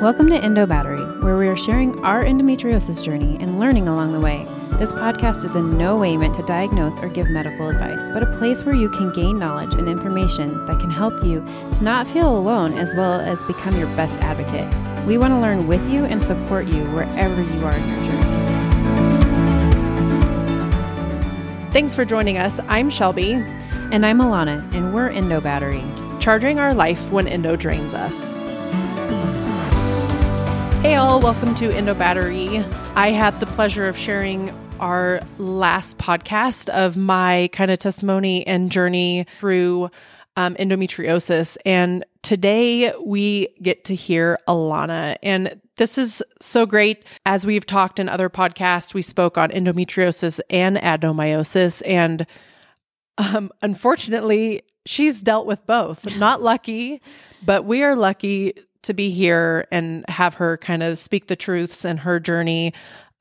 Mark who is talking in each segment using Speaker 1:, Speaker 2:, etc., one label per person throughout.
Speaker 1: Welcome to Endo Battery, where we are sharing our endometriosis journey and learning along the way. This podcast is in no way meant to diagnose or give medical advice, but a place where you can gain knowledge and information that can help you to not feel alone as well as become your best advocate. We want to learn with you and support you wherever you are in your journey.
Speaker 2: Thanks for joining us. I'm Shelby,
Speaker 1: And I'm Alanna, and we're Endo Battery.
Speaker 2: charging our life when endo drains us. Hey, all, welcome to Endo Battery. I had the pleasure of sharing our last podcast of my kind of testimony and journey through um, endometriosis. And today we get to hear Alanna. And this is so great. As we've talked in other podcasts, we spoke on endometriosis and adenomyosis. And um, unfortunately, she's dealt with both. Not lucky, but we are lucky to be here and have her kind of speak the truths and her journey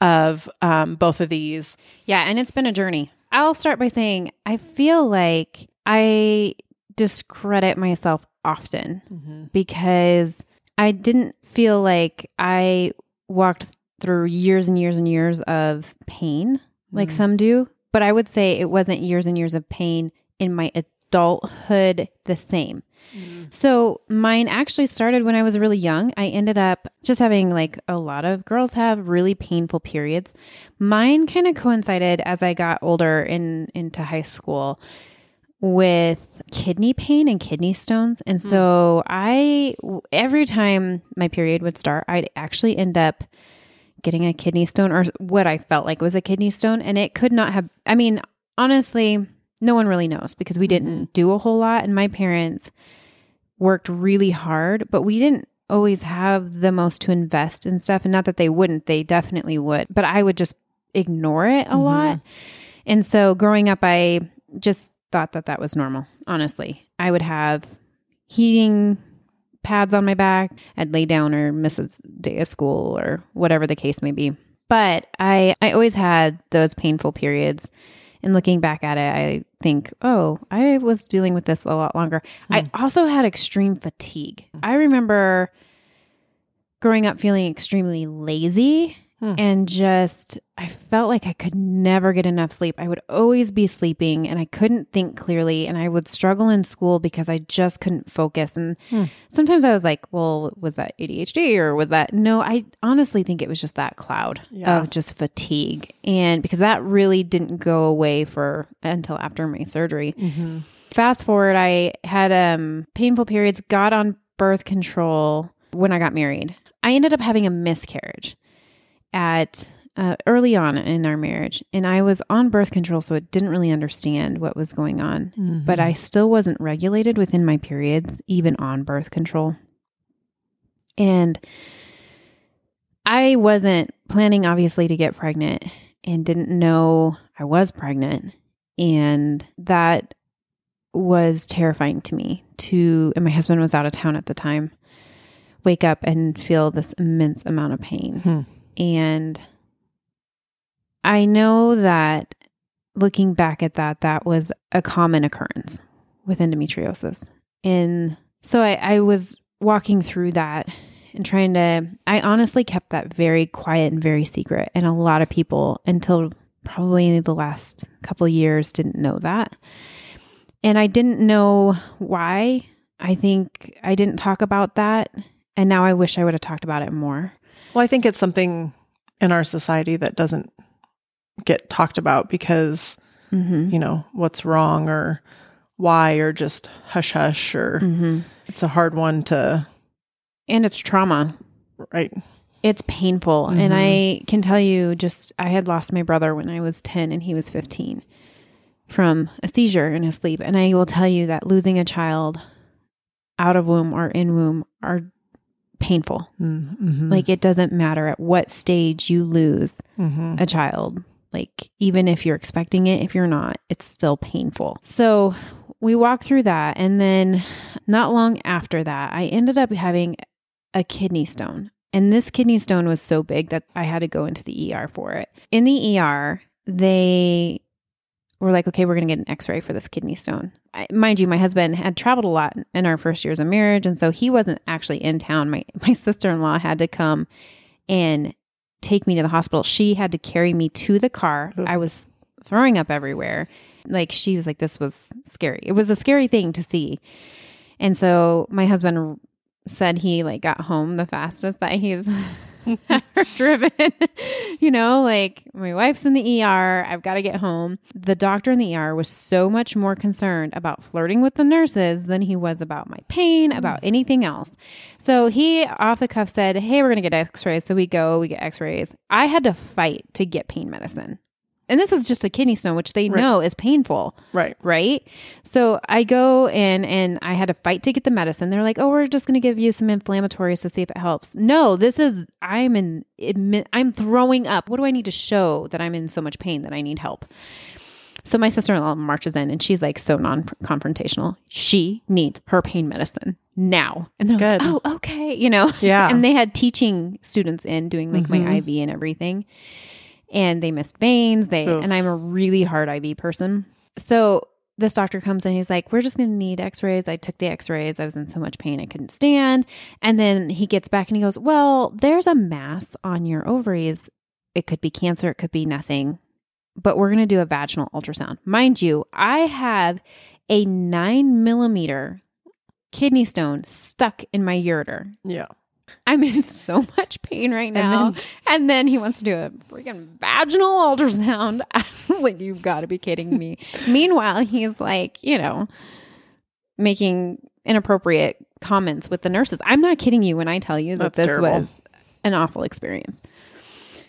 Speaker 2: of um, both of these.
Speaker 1: Yeah, and it's been a journey. I'll start by saying I feel like I discredit myself often because I didn't feel like I walked through years and years and years of pain like
Speaker 2: Mhm.
Speaker 1: some do, but I would say it wasn't years and years of pain in my adulthood the same. So mine actually started when I was really young. I ended up just having like a lot of girls have really painful periods. Mine kind of coincided as I got older in into high school with kidney pain and kidney stones. And so I every time my period would start, I'd actually end up getting a kidney stone or what I felt like was a kidney stone and it could not have I mean, honestly, no one really knows because we didn't mm-hmm. do a whole lot and my parents worked really hard, but we didn't always have the most to invest in stuff. And not that they wouldn't, they definitely would, but I would just ignore it a mm-hmm. lot. And so growing up, I just thought that that was normal, honestly. I would have heating pads on my back. I'd lay down or miss a day of school or whatever the case may be. But I, I always had those painful periods. And looking back at it, I think, oh, I was dealing with this a lot longer. I hmm. also had extreme fatigue. Hmm. I remember growing up feeling extremely lazy
Speaker 2: Hmm.
Speaker 1: and just, I felt like I could never get enough sleep. I would always be sleeping and I couldn't think clearly. And I would struggle in school because I just couldn't focus. And
Speaker 2: Hmm.
Speaker 1: sometimes I was like, well, was that ADHD or was that? No, I honestly think it was just that cloud
Speaker 2: Yeah.
Speaker 1: of just fatigue. And because that really didn't go away for until after my surgery.
Speaker 2: Mm-hmm.
Speaker 1: Fast forward, I had um, painful periods, got on birth control when I got married. I ended up having a miscarriage at uh, early on in our marriage, and I was on birth control, so it didn't really understand what was going on. But I still wasn't regulated within my periods, even on birth control. And I wasn't planning, obviously, to get pregnant and didn't know I was pregnant. And that was terrifying to me to, and my husband was out of town at the time, wake up and feel this immense amount of pain.
Speaker 2: Hmm.
Speaker 1: And I know that looking back at that, that was a common occurrence with endometriosis. And so I, I was walking through that and trying to, I honestly kept that very quiet and very secret. And a lot of people, until probably the last couple years, didn't know that. And I didn't know why. I think I didn't talk about that. And now I wish I would have talked about it more.
Speaker 2: Well, I think it's something in our society that doesn't get talked about because,
Speaker 1: Mm-hmm.
Speaker 2: you know, what's wrong or why or just hush hush or
Speaker 1: Mm-hmm.
Speaker 2: it's a hard one to,
Speaker 1: And it's trauma.
Speaker 2: right?
Speaker 1: It's painful. And I can tell you, just I had lost my brother when I was 10 and he was 15 from a seizure in his sleep. And I will tell you that losing a child out of womb or in womb are painful.
Speaker 2: Mm-hmm.
Speaker 1: Like it doesn't matter at what stage you lose
Speaker 2: mm-hmm.
Speaker 1: a child. Like even if you're expecting it, if you're not, it's still painful. So we walked through that. And then not long after that, I ended up having a kidney stone. And this kidney stone was so big that I had to go into the ER for it. In the ER, they were like, okay, we're going to get an x ray for this kidney stone. I- mind you, my husband had traveled a lot in our first years of marriage, and so he wasn't actually in town. My my sister in law had to come and take me to the hospital. She had to carry me to the car. I was throwing up everywhere. Like she was like, this was scary. It was a scary thing to see. And so my husband said he like got home the fastest that he's driven. you know, like my wife's in the ER. I've got to get home. The doctor in the ER was so much more concerned about flirting with the nurses than he was about my pain, about anything else. So he off the cuff said, Hey, we're going to get x rays. So we go, we get x rays. I had to fight to get pain medicine. And this is just a kidney stone, which they
Speaker 2: Right.
Speaker 1: know is painful
Speaker 2: Right.
Speaker 1: right? So I go in and I had to fight to get the medicine. They're like, "Oh, we're just going to give you some inflammatories to see if it helps." No, this is I'm in I'm throwing up. What do I need to show that I'm in so much pain that I need help? So my sister-in-law marches in and she's like so non-confrontational. She needs her pain medicine now. And they're
Speaker 2: Good.
Speaker 1: like, "Oh, okay," you know.
Speaker 2: Yeah.
Speaker 1: and they had teaching students in doing like my mm-hmm. IV and everything. And they missed veins. They
Speaker 2: Oof.
Speaker 1: and I'm a really hard IV person. So this doctor comes in, he's like, We're just gonna need x-rays. I took the x-rays. I was in so much pain I couldn't stand. And then he gets back and he goes, Well, there's a mass on your ovaries. It could be cancer, it could be nothing. But we're gonna do a vaginal ultrasound. Mind you, I have a nine millimeter kidney stone stuck in my ureter.
Speaker 2: Yeah.
Speaker 1: I'm in so much pain right now.
Speaker 2: And
Speaker 1: And
Speaker 2: then-
Speaker 1: then, he wants to do a freaking vaginal ultrasound. I was like, you've got to be kidding me. Meanwhile, he's like, you know, making inappropriate comments with the nurses. I'm not kidding you when I tell you that
Speaker 2: That's
Speaker 1: this
Speaker 2: terrible.
Speaker 1: was an awful experience.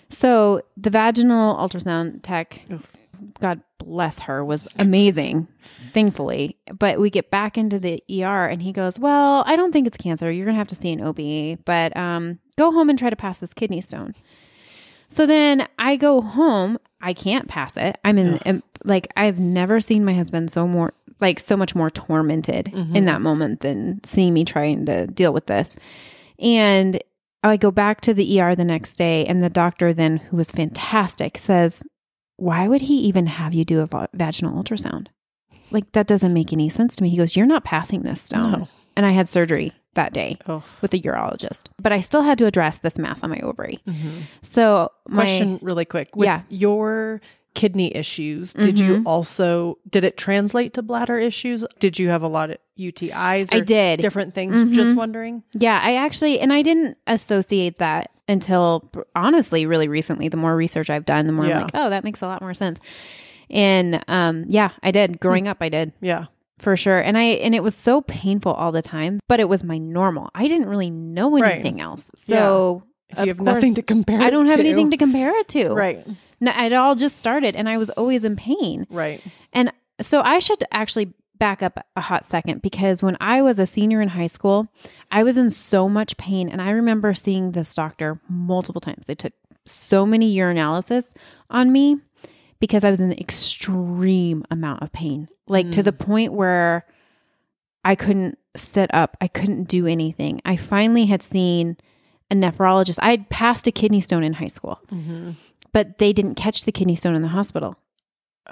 Speaker 1: So the vaginal ultrasound tech, God bless her, was amazing, thankfully. But we get back into the ER and he goes, Well, I don't think it's cancer. You're going to have to see an OB, but um, go home and try to pass this kidney stone. So then I go home. I can't pass it. I'm in, em- like, I've never seen my husband so more, like, so much more tormented in that moment than seeing me trying to deal with this. And I go back to the ER the next day, and the doctor then, who was fantastic, says, Why would he even have you do a vaginal ultrasound? Like, that doesn't make any sense to me. He goes, You're not passing this stone.
Speaker 2: No.
Speaker 1: And I had surgery that day
Speaker 2: Oh.
Speaker 1: with a urologist, but I still had to address this mass on my ovary. So, my
Speaker 2: Question really quick. With
Speaker 1: Yeah.
Speaker 2: your kidney issues, did you
Speaker 1: Mhm.
Speaker 2: also did it translate to bladder issues? Did you have a lot of UTIs?
Speaker 1: I did.
Speaker 2: different things.
Speaker 1: Mhm.
Speaker 2: Just wondering.
Speaker 1: Yeah, I actually, and I didn't associate that until honestly, really recently. The more research I've done, the more
Speaker 2: Yeah.
Speaker 1: I'm like, oh, that makes a lot more sense. And um, yeah, I did. Growing up, I did
Speaker 2: Yeah.
Speaker 1: for sure. And I and it was so painful all the time, but it was my normal. I didn't really know
Speaker 2: Right.
Speaker 1: anything else, so
Speaker 2: If you have nothing to compare, it.
Speaker 1: I don't have
Speaker 2: to.
Speaker 1: anything to compare it to.
Speaker 2: Right.
Speaker 1: No, it all just started, and I was always in pain.
Speaker 2: Right.
Speaker 1: And so I should actually back up a hot second because when I was a senior in high school, I was in so much pain. And I remember seeing this doctor multiple times. They took so many urinalysis on me because I was in an extreme amount of pain, like to the point where I couldn't sit up, I couldn't do anything. I finally had seen a nephrologist. I had passed a kidney stone in high school,
Speaker 2: Mm-hmm.
Speaker 1: but they didn't catch the kidney stone in the hospital.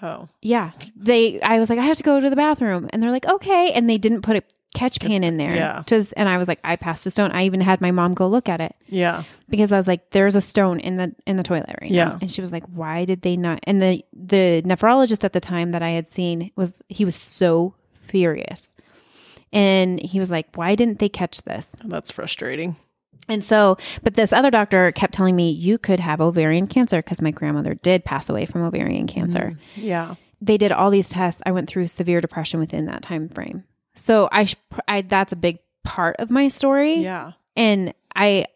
Speaker 2: Oh.
Speaker 1: Yeah. They I was like, I have to go to the bathroom. And they're like, okay. And they didn't put a catch pan in there.
Speaker 2: Yeah.
Speaker 1: Just and I was like, I passed a stone. I even had my mom go look at it
Speaker 2: Yeah.
Speaker 1: because I was like, there's a stone in the in the toilet right
Speaker 2: Yeah.
Speaker 1: now. And she was like, Why did they not and the the nephrologist at the time that I had seen was he was so furious. And he was like, Why didn't they catch this?
Speaker 2: That's frustrating.
Speaker 1: And so, but this other doctor kept telling me you could have ovarian cancer because my grandmother did pass away from ovarian cancer
Speaker 2: Yeah.
Speaker 1: they did all these tests. I went through severe depression within that time frame. So I, I that's a big part of my story.
Speaker 2: Yeah.
Speaker 1: And I,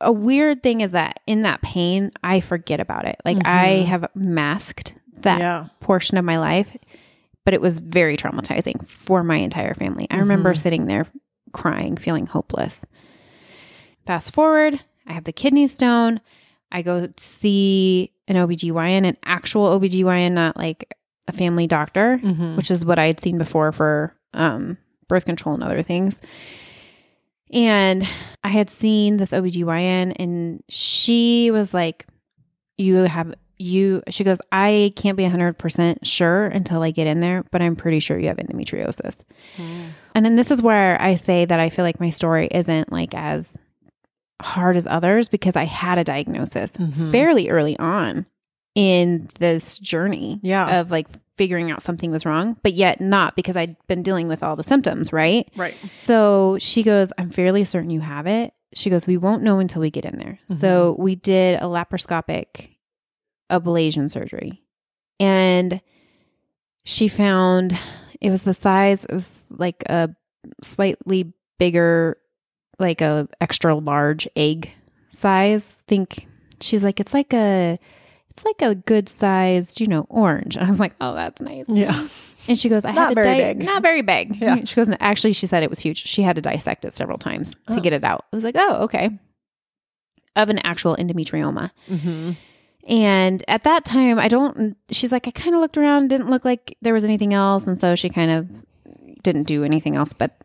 Speaker 1: a weird thing is that in that pain, I forget about it. Like I
Speaker 2: Mhm.
Speaker 1: have masked that
Speaker 2: Yeah.
Speaker 1: portion of my life, but it was very traumatizing for my entire family. I remember
Speaker 2: Mhm.
Speaker 1: sitting there crying, feeling hopeless. Fast forward, I have the kidney stone. I go see an OBGYN, an actual OBGYN, not like a family doctor,
Speaker 2: Mm-hmm.
Speaker 1: which is what I had seen before for um, birth control and other things. And I had seen this OBGYN, and she was like, You have you, she goes, I can't be 100% sure until I get in there, but I'm pretty sure you have endometriosis. And then this is where I say that I feel like my story isn't like as hard as others because I had a diagnosis
Speaker 2: Mhm.
Speaker 1: fairly early on in this journey
Speaker 2: Yeah.
Speaker 1: of like figuring out something was wrong, but yet not because I'd been dealing with all the symptoms, right?
Speaker 2: Right.
Speaker 1: So she goes, I'm fairly certain you have it. She goes, We won't know until we get in there. So we did a laparoscopic ablation surgery. And she found it was the size, it was like a slightly bigger, like a extra large egg size. Think she's like, it's like a it's like a good sized, you know, orange. And I was like, oh, that's nice.
Speaker 2: Yeah.
Speaker 1: And she goes, I
Speaker 2: Not
Speaker 1: had to
Speaker 2: very
Speaker 1: di-
Speaker 2: big.
Speaker 1: not very big.
Speaker 2: Yeah.
Speaker 1: She goes, actually, she said it was huge. She had to dissect it several times to
Speaker 2: Oh.
Speaker 1: get it out. I was like, oh, okay. Of an actual endometrioma.
Speaker 2: Mm-hmm.
Speaker 1: And at that time, I don't, she's like, I kind of looked around, didn't look like there was anything else. And so she kind of didn't do anything else but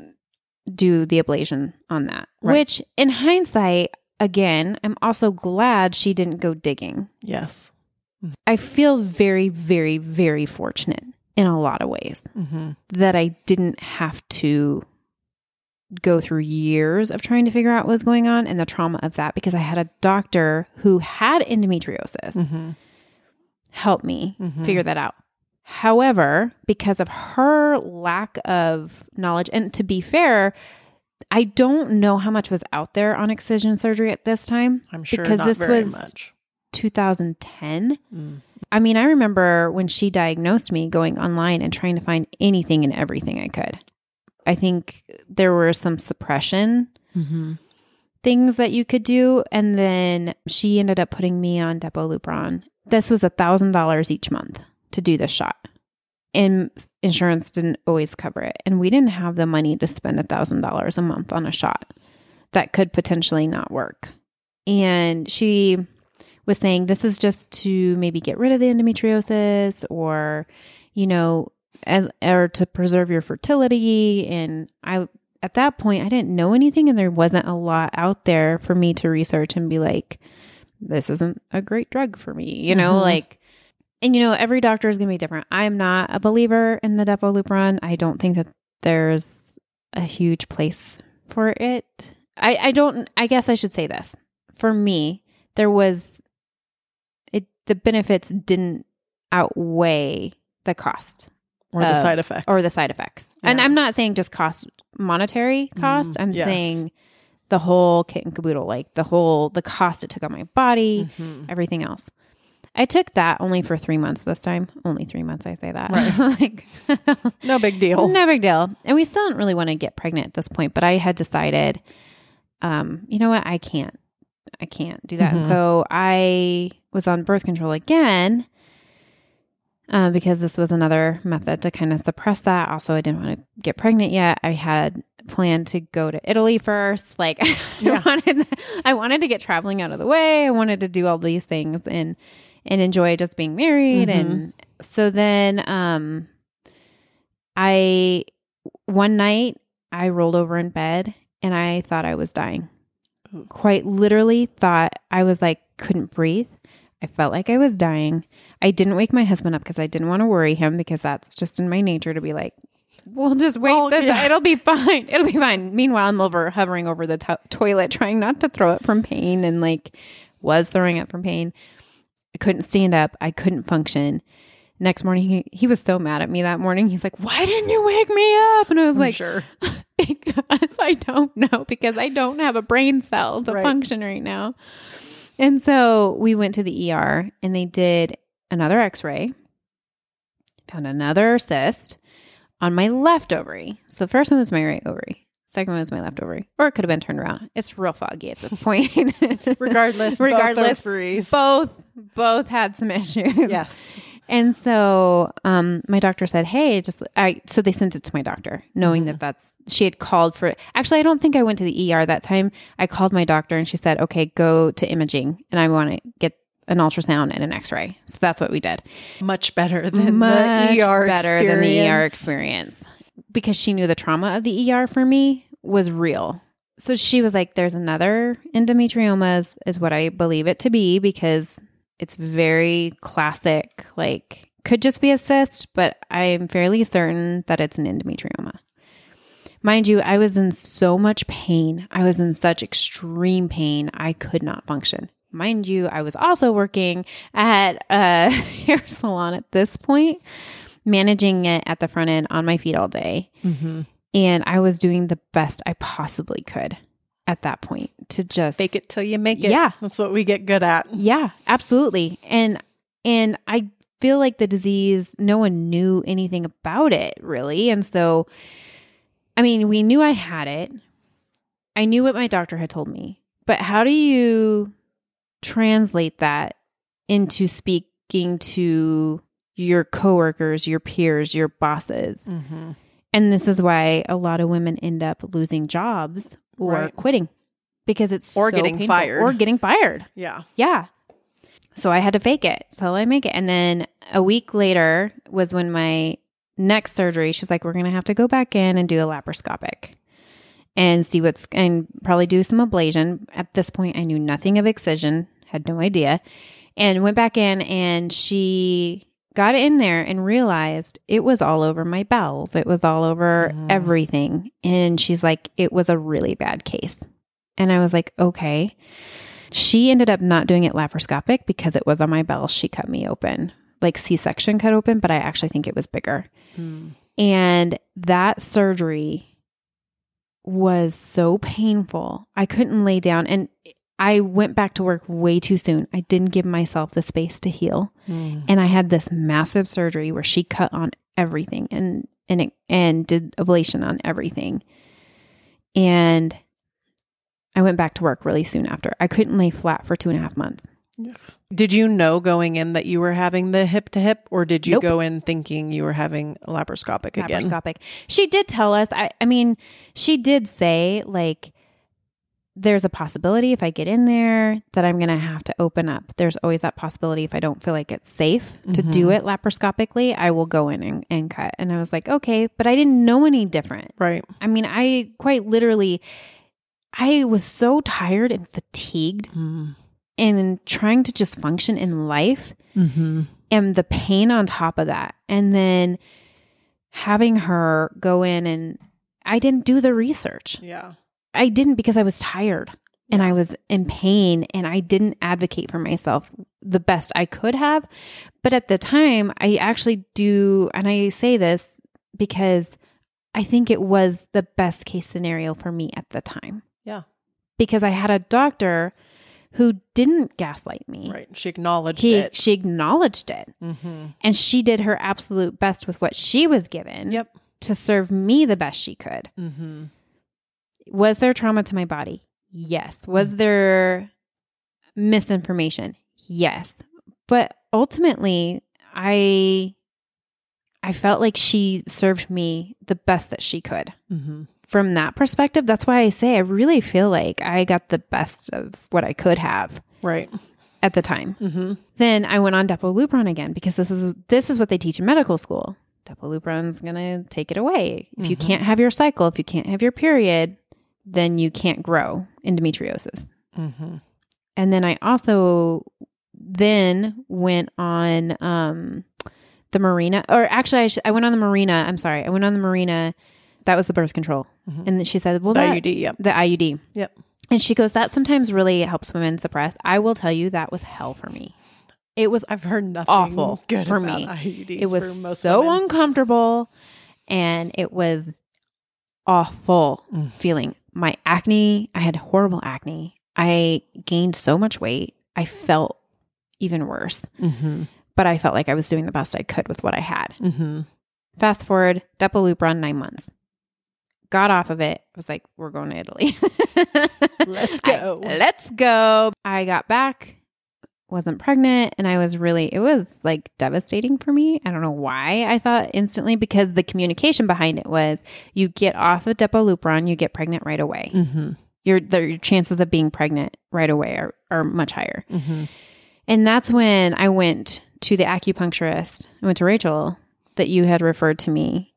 Speaker 1: do the ablation on that,
Speaker 2: Right.
Speaker 1: which in hindsight, again, I'm also glad she didn't go digging.
Speaker 2: Yes.
Speaker 1: I feel very, very, very fortunate in a lot of ways
Speaker 2: Mm-hmm.
Speaker 1: that I didn't have to go through years of trying to figure out what was going on and the trauma of that because I had a doctor who had endometriosis
Speaker 2: Mm-hmm.
Speaker 1: help me
Speaker 2: Mhm.
Speaker 1: figure that out. However, because of her lack of knowledge, and to be fair, I don't know how much was out there on excision surgery at this time
Speaker 2: I'm sure
Speaker 1: because
Speaker 2: not
Speaker 1: this
Speaker 2: very
Speaker 1: was
Speaker 2: much.
Speaker 1: 2010.
Speaker 2: Mm.
Speaker 1: I mean, I remember when she diagnosed me going online and trying to find anything and everything I could. I think there were some suppression
Speaker 2: Mm-hmm.
Speaker 1: things that you could do. And then she ended up putting me on Depo-Lupron. This was a $1,000 each month to do this shot. And insurance didn't always cover it. And we didn't have the money to spend a $1,000 a month on a shot that could potentially not work. And she was saying this is just to maybe get rid of the endometriosis or, you know, and, or to preserve your fertility. And I, at that point, I didn't know anything and there wasn't a lot out there for me to research and be like, this isn't a great drug for me, you know,
Speaker 2: Mhm.
Speaker 1: like, and you know, every doctor is going to be different. I'm not a believer in the Depo-Lupron. I don't think that there's a huge place for it. I, I don't, I guess I should say this. For me, there was, it, the benefits didn't outweigh the cost
Speaker 2: Or the side effects.
Speaker 1: or the side effects. And I'm not saying just cost monetary cost.
Speaker 2: Mm,
Speaker 1: I'm
Speaker 2: yes.
Speaker 1: saying the whole kit and caboodle, like the whole the cost it took on my body,
Speaker 2: Mhm.
Speaker 1: everything else. I took that only for three months this time. Only three months, I say that.
Speaker 2: Right.
Speaker 1: like
Speaker 2: No big deal.
Speaker 1: no big deal. And we still didn't really want to get pregnant at this point, but I had decided, um, you know what, I can't. I can't do that.
Speaker 2: Mhm.
Speaker 1: So I was on birth control again. Uh, because this was another method to kind of suppress that. Also, I didn't want to get pregnant yet. I had planned to go to Italy first. Like,
Speaker 2: Yeah.
Speaker 1: I wanted, I wanted to get traveling out of the way. I wanted to do all these things and and enjoy just being married.
Speaker 2: Mhm.
Speaker 1: And so then, um, I one night I rolled over in bed and I thought I was dying. Quite literally thought I was like couldn't breathe. I felt like I was dying. I didn't wake my husband up because I didn't want to worry him because that's just in my nature to be like, we'll just wait.
Speaker 2: Oh,
Speaker 1: this,
Speaker 2: yeah.
Speaker 1: It'll be fine. It'll be fine. Meanwhile, I'm over hovering over the to- toilet, trying not to throw up from pain, and like was throwing up from pain. I couldn't stand up. I couldn't function. Next morning, he, he was so mad at me that morning. He's like, "Why didn't you wake me up?" And I was
Speaker 2: I'm
Speaker 1: like,
Speaker 2: sure.
Speaker 1: because I don't know because I don't have a brain cell to
Speaker 2: Right.
Speaker 1: function right now. And so we went to the ER and they did another x-ray. Found another cyst on my left ovary. So the first one was my right ovary. Second one was my left ovary. Or it could have been turned around. It's real foggy at this point.
Speaker 2: Regardless,
Speaker 1: Regardless,
Speaker 2: both
Speaker 1: both both had some issues.
Speaker 2: Yes.
Speaker 1: And so um, my doctor said, "Hey, just I." So they sent it to my doctor, knowing that that's she had called for. Actually, I don't think I went to the ER that time. I called my doctor, and she said, "Okay, go to imaging, and I want to get an ultrasound and an X-ray." So that's what we did.
Speaker 2: Much better than
Speaker 1: Much
Speaker 2: the ER
Speaker 1: better than the ER
Speaker 2: experience.
Speaker 1: Because she knew the trauma of the ER for me was real. So she was like, "There's another endometrioma, is, is what I believe it to be because It's very classic, like could just be a cyst, but I'm fairly certain that it's an endometrioma. Mind you, I was in so much pain. I was in such extreme pain. I could not function. Mind you, I was also working at a hair salon at this point, managing it at the front end on my feet all day.
Speaker 2: Mm-hmm.
Speaker 1: And I was doing the best I possibly could at that point to just
Speaker 2: Fake it till you make it.
Speaker 1: Yeah.
Speaker 2: That's what we get good at.
Speaker 1: Yeah, absolutely. And and I feel like the disease no one knew anything about it really. And so I mean, we knew I had it. I knew what my doctor had told me. But how do you translate that into speaking to your coworkers, your peers, your bosses?
Speaker 2: Mm-hmm.
Speaker 1: And this is why a lot of women end up losing jobs or
Speaker 2: Right.
Speaker 1: quitting because it's
Speaker 2: Or
Speaker 1: so
Speaker 2: getting
Speaker 1: painful.
Speaker 2: fired.
Speaker 1: or getting fired.
Speaker 2: Yeah.
Speaker 1: Yeah. So I had to fake it till I make it. And then a week later was when my next surgery, she's like, we're going to have to go back in and do a laparoscopic and see what's, and probably do some ablation. At this point, I knew nothing of excision, had no idea, and went back in and she got in there and realized it was all over my bowels. It was all over
Speaker 2: Mhm.
Speaker 1: everything. And she's like, it was a really bad case. And I was like, okay. She ended up not doing it laparoscopic because it was on my bowels. She cut me open, like C section cut open, but I actually think it was bigger.
Speaker 2: Mm.
Speaker 1: And that surgery was so painful. I couldn't lay down. And I went back to work way too soon. I didn't give myself the space to heal.
Speaker 2: Mm.
Speaker 1: And I had this massive surgery where she cut on everything and and it, and did ablation on everything. And I went back to work really soon after. I couldn't lay flat for two and a half months.
Speaker 2: Did you know going in that you were having the hip to hip, or did you
Speaker 1: Nope.
Speaker 2: go in thinking you were having laparoscopic again?
Speaker 1: laparoscopic. She did tell us. I, I mean, she did say like there's a possibility if I get in there that I'm going to have to open up. There's always that possibility if I don't feel like it's safe to do it laparoscopically, I will go in and, and cut. And I was like, okay, but I didn't know any different.
Speaker 2: Right.
Speaker 1: I mean, I quite literally, I was so tired and fatigued
Speaker 2: Mm.
Speaker 1: and trying to just function in life
Speaker 2: Mm-hmm.
Speaker 1: and the pain on top of that. And then having her go in and I didn't do the research.
Speaker 2: Yeah.
Speaker 1: I didn't because I was tired and I was in pain and I didn't advocate for myself the best I could have. But at the time, I actually do, and I say this because I think it was the best case scenario for me at the time
Speaker 2: Yeah.
Speaker 1: because I had a doctor who didn't gaslight me.
Speaker 2: Right. She acknowledged
Speaker 1: He,
Speaker 2: it.
Speaker 1: she acknowledged it
Speaker 2: Mm-hmm.
Speaker 1: and she did her absolute best with what she was given
Speaker 2: Yep.
Speaker 1: to serve me the best she could.
Speaker 2: Mm-hmm.
Speaker 1: Was there trauma to my body? Yes. Was there misinformation? Yes. But ultimately, I I felt like she served me the best that she could.
Speaker 2: Mm-hmm.
Speaker 1: From that perspective, that's why I say I really feel like I got the best of what I could have
Speaker 2: Right.
Speaker 1: at the time.
Speaker 2: Mm-hmm.
Speaker 1: Then I went on Depolupron again because this is this is what they teach in medical school. Depolupron's gonna take it away. If you
Speaker 2: Mhm.
Speaker 1: can't have your cycle, if you can't have your period, then you can't grow endometriosis.
Speaker 2: Mm-hmm.
Speaker 1: And then I also then went on um the Mirena or actually I, sh- I went on the Mirena i'm sorry i went on the Mirena that was the birth control
Speaker 2: Mhm.
Speaker 1: and then she said well
Speaker 2: The
Speaker 1: that,
Speaker 2: IUD. Yep.
Speaker 1: the iud
Speaker 2: Yep.
Speaker 1: and she goes that sometimes really helps women suppress i will tell you that was hell for me it was
Speaker 2: I've heard nothing
Speaker 1: Awful
Speaker 2: good
Speaker 1: for me.
Speaker 2: IUDs
Speaker 1: it was so
Speaker 2: women.
Speaker 1: uncomfortable and it was awful
Speaker 2: Mm.
Speaker 1: feeling my acne i had horrible acne. I gained so much weight i felt even worse.
Speaker 2: Mm-hmm.
Speaker 1: but i felt like i was doing the best i could with what i had.
Speaker 2: Mm-hmm.
Speaker 1: fast forward Depolupron nine months. Got off of it I was like we're going to italy.
Speaker 2: Let's
Speaker 1: I-
Speaker 2: go.
Speaker 1: let's go. I got back wasn't pregnant and i was really it was like devastating for me i don't know why i thought instantly because the communication behind it was you get off of Depolupron you get pregnant right away
Speaker 2: Mm-hmm.
Speaker 1: your, the, your chances of being pregnant right away are, are much higher
Speaker 2: Mm-hmm.
Speaker 1: and that's when I went to the acupuncturist. I went to Rachel that you had referred to me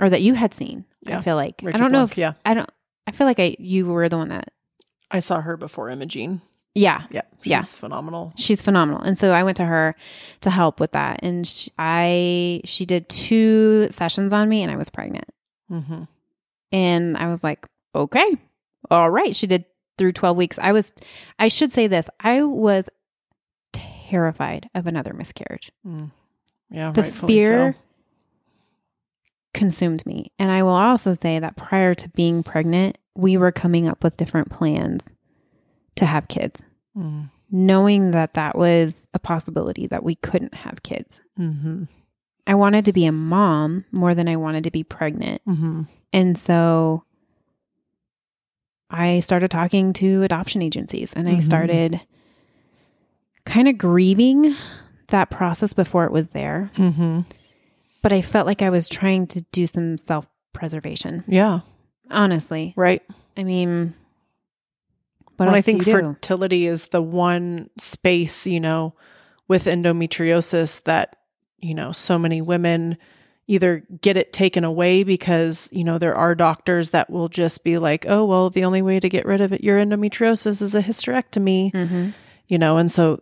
Speaker 1: or that you had seen.
Speaker 2: Yeah.
Speaker 1: I feel like
Speaker 2: Rachel
Speaker 1: I don't know
Speaker 2: Blank,
Speaker 1: if
Speaker 2: yeah.
Speaker 1: I don't I feel like I you were the one that
Speaker 2: I saw her before Imogene.
Speaker 1: Yeah.
Speaker 2: Yeah. She's
Speaker 1: Yeah.
Speaker 2: phenomenal.
Speaker 1: She's phenomenal. And so I went to her to help with that. And she, I, she did two sessions on me and I was pregnant.
Speaker 2: Mm-hmm.
Speaker 1: And I was like, okay, all right. She did through 12 weeks. I was, I should say this, I was terrified of another miscarriage.
Speaker 2: Yeah.
Speaker 1: The fear
Speaker 2: so.
Speaker 1: consumed me. And I will also say that prior to being pregnant, we were coming up with different plans to have kids,
Speaker 2: Mm.
Speaker 1: knowing that that was a possibility that we couldn't have kids.
Speaker 2: Mm-hmm.
Speaker 1: I wanted to be a mom more than I wanted to be pregnant.
Speaker 2: Mm-hmm.
Speaker 1: And so I started talking to adoption agencies and I
Speaker 2: Mhm.
Speaker 1: started kind of grieving that process before it was there.
Speaker 2: Mm-hmm.
Speaker 1: But I felt like I was trying to do some self preservation,
Speaker 2: Yeah.
Speaker 1: honestly.
Speaker 2: Right.
Speaker 1: I mean, what
Speaker 2: Well, I think
Speaker 1: you do?
Speaker 2: fertility is the one space, you know, with endometriosis that, you know, so many women either get it taken away because, you know, there are doctors that will just be like, oh, well, the only way to get rid of it, your endometriosis is a hysterectomy,
Speaker 1: Mhm.
Speaker 2: you know, and so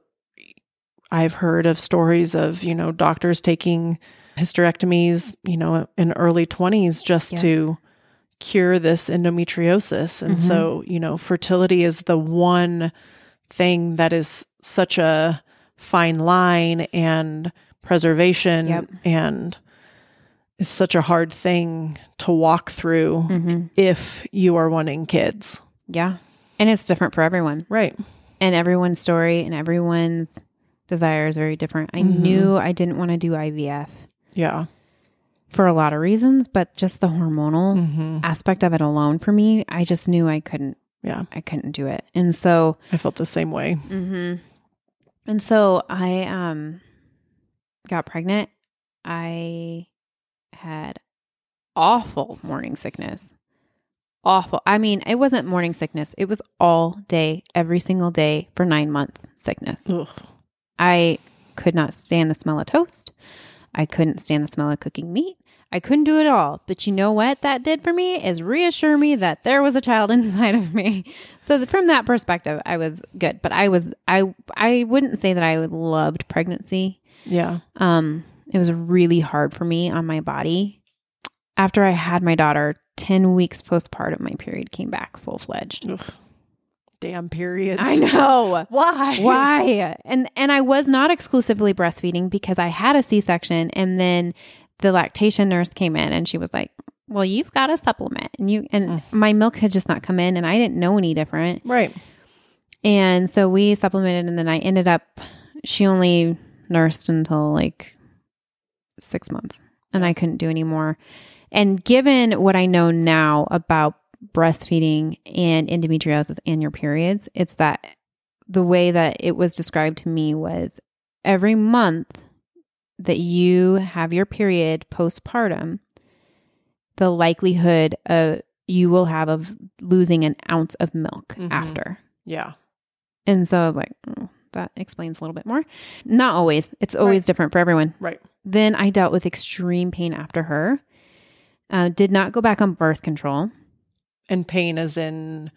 Speaker 2: I've heard of stories of, you know, doctors taking hysterectomies, you know, in early 20s just
Speaker 1: Yeah.
Speaker 2: to cure this endometriosis. And
Speaker 1: Mhm.
Speaker 2: so, you know, fertility is the one thing that is such a fine line and preservation
Speaker 1: Yep.
Speaker 2: and it's such a hard thing to walk through
Speaker 1: Mhm.
Speaker 2: if you are wanting kids.
Speaker 1: Yeah. And it's different for everyone.
Speaker 2: Right.
Speaker 1: And everyone's story and everyone's desire is very different. I
Speaker 2: Mhm.
Speaker 1: knew I didn't want to do IVF
Speaker 2: Yeah.
Speaker 1: For a lot of reasons, but just the hormonal
Speaker 2: hmm
Speaker 1: aspect of it alone for me, I just knew I couldn't
Speaker 2: Yeah.
Speaker 1: I couldn't do it. And so
Speaker 2: I felt the same way.
Speaker 1: hmm And so I um got pregnant. I had awful morning sickness. Awful. I mean, it wasn't morning sickness. It was all day, every single day for 9 months sickness.
Speaker 2: Ugh.
Speaker 1: I could not stand the smell of toast. I couldn't stand the smell of cooking meat. I couldn't do it all. But you know what that did for me is reassure me that there was a child inside of me. So th- from that perspective, I was good. But I was I I wouldn't say that I loved pregnancy.
Speaker 2: Yeah.
Speaker 1: Um it was really hard for me on my body. After I had my daughter, 10 weeks postpartum my period came back full-fledged.
Speaker 2: Ugh. Damn periods.
Speaker 1: I know.
Speaker 2: Why?
Speaker 1: Why? And and I was not exclusively breastfeeding because I had a C-section and then the lactation nurse came in and she was like, "Well, you've got a supplement." And you and
Speaker 2: Mm.
Speaker 1: my milk had just not come in and I didn't know any different.
Speaker 2: Right.
Speaker 1: And so we supplemented and then I ended up she only nursed until like 6 months and I couldn't do any more. And given what I know now about breastfeeding and endometriosis and your periods, it's that the way that it was described to me was every month that you have your period postpartum, the likelihood of you will have of losing an ounce of milk
Speaker 2: Mhm.
Speaker 1: after.
Speaker 2: Yeah.
Speaker 1: And so I was like, oh, that explains a little bit more. Not always. It's always
Speaker 2: Right.
Speaker 1: different for everyone.
Speaker 2: Right.
Speaker 1: Then I dealt with extreme pain after her. Uh, did not go back on birth control.
Speaker 2: And pain as in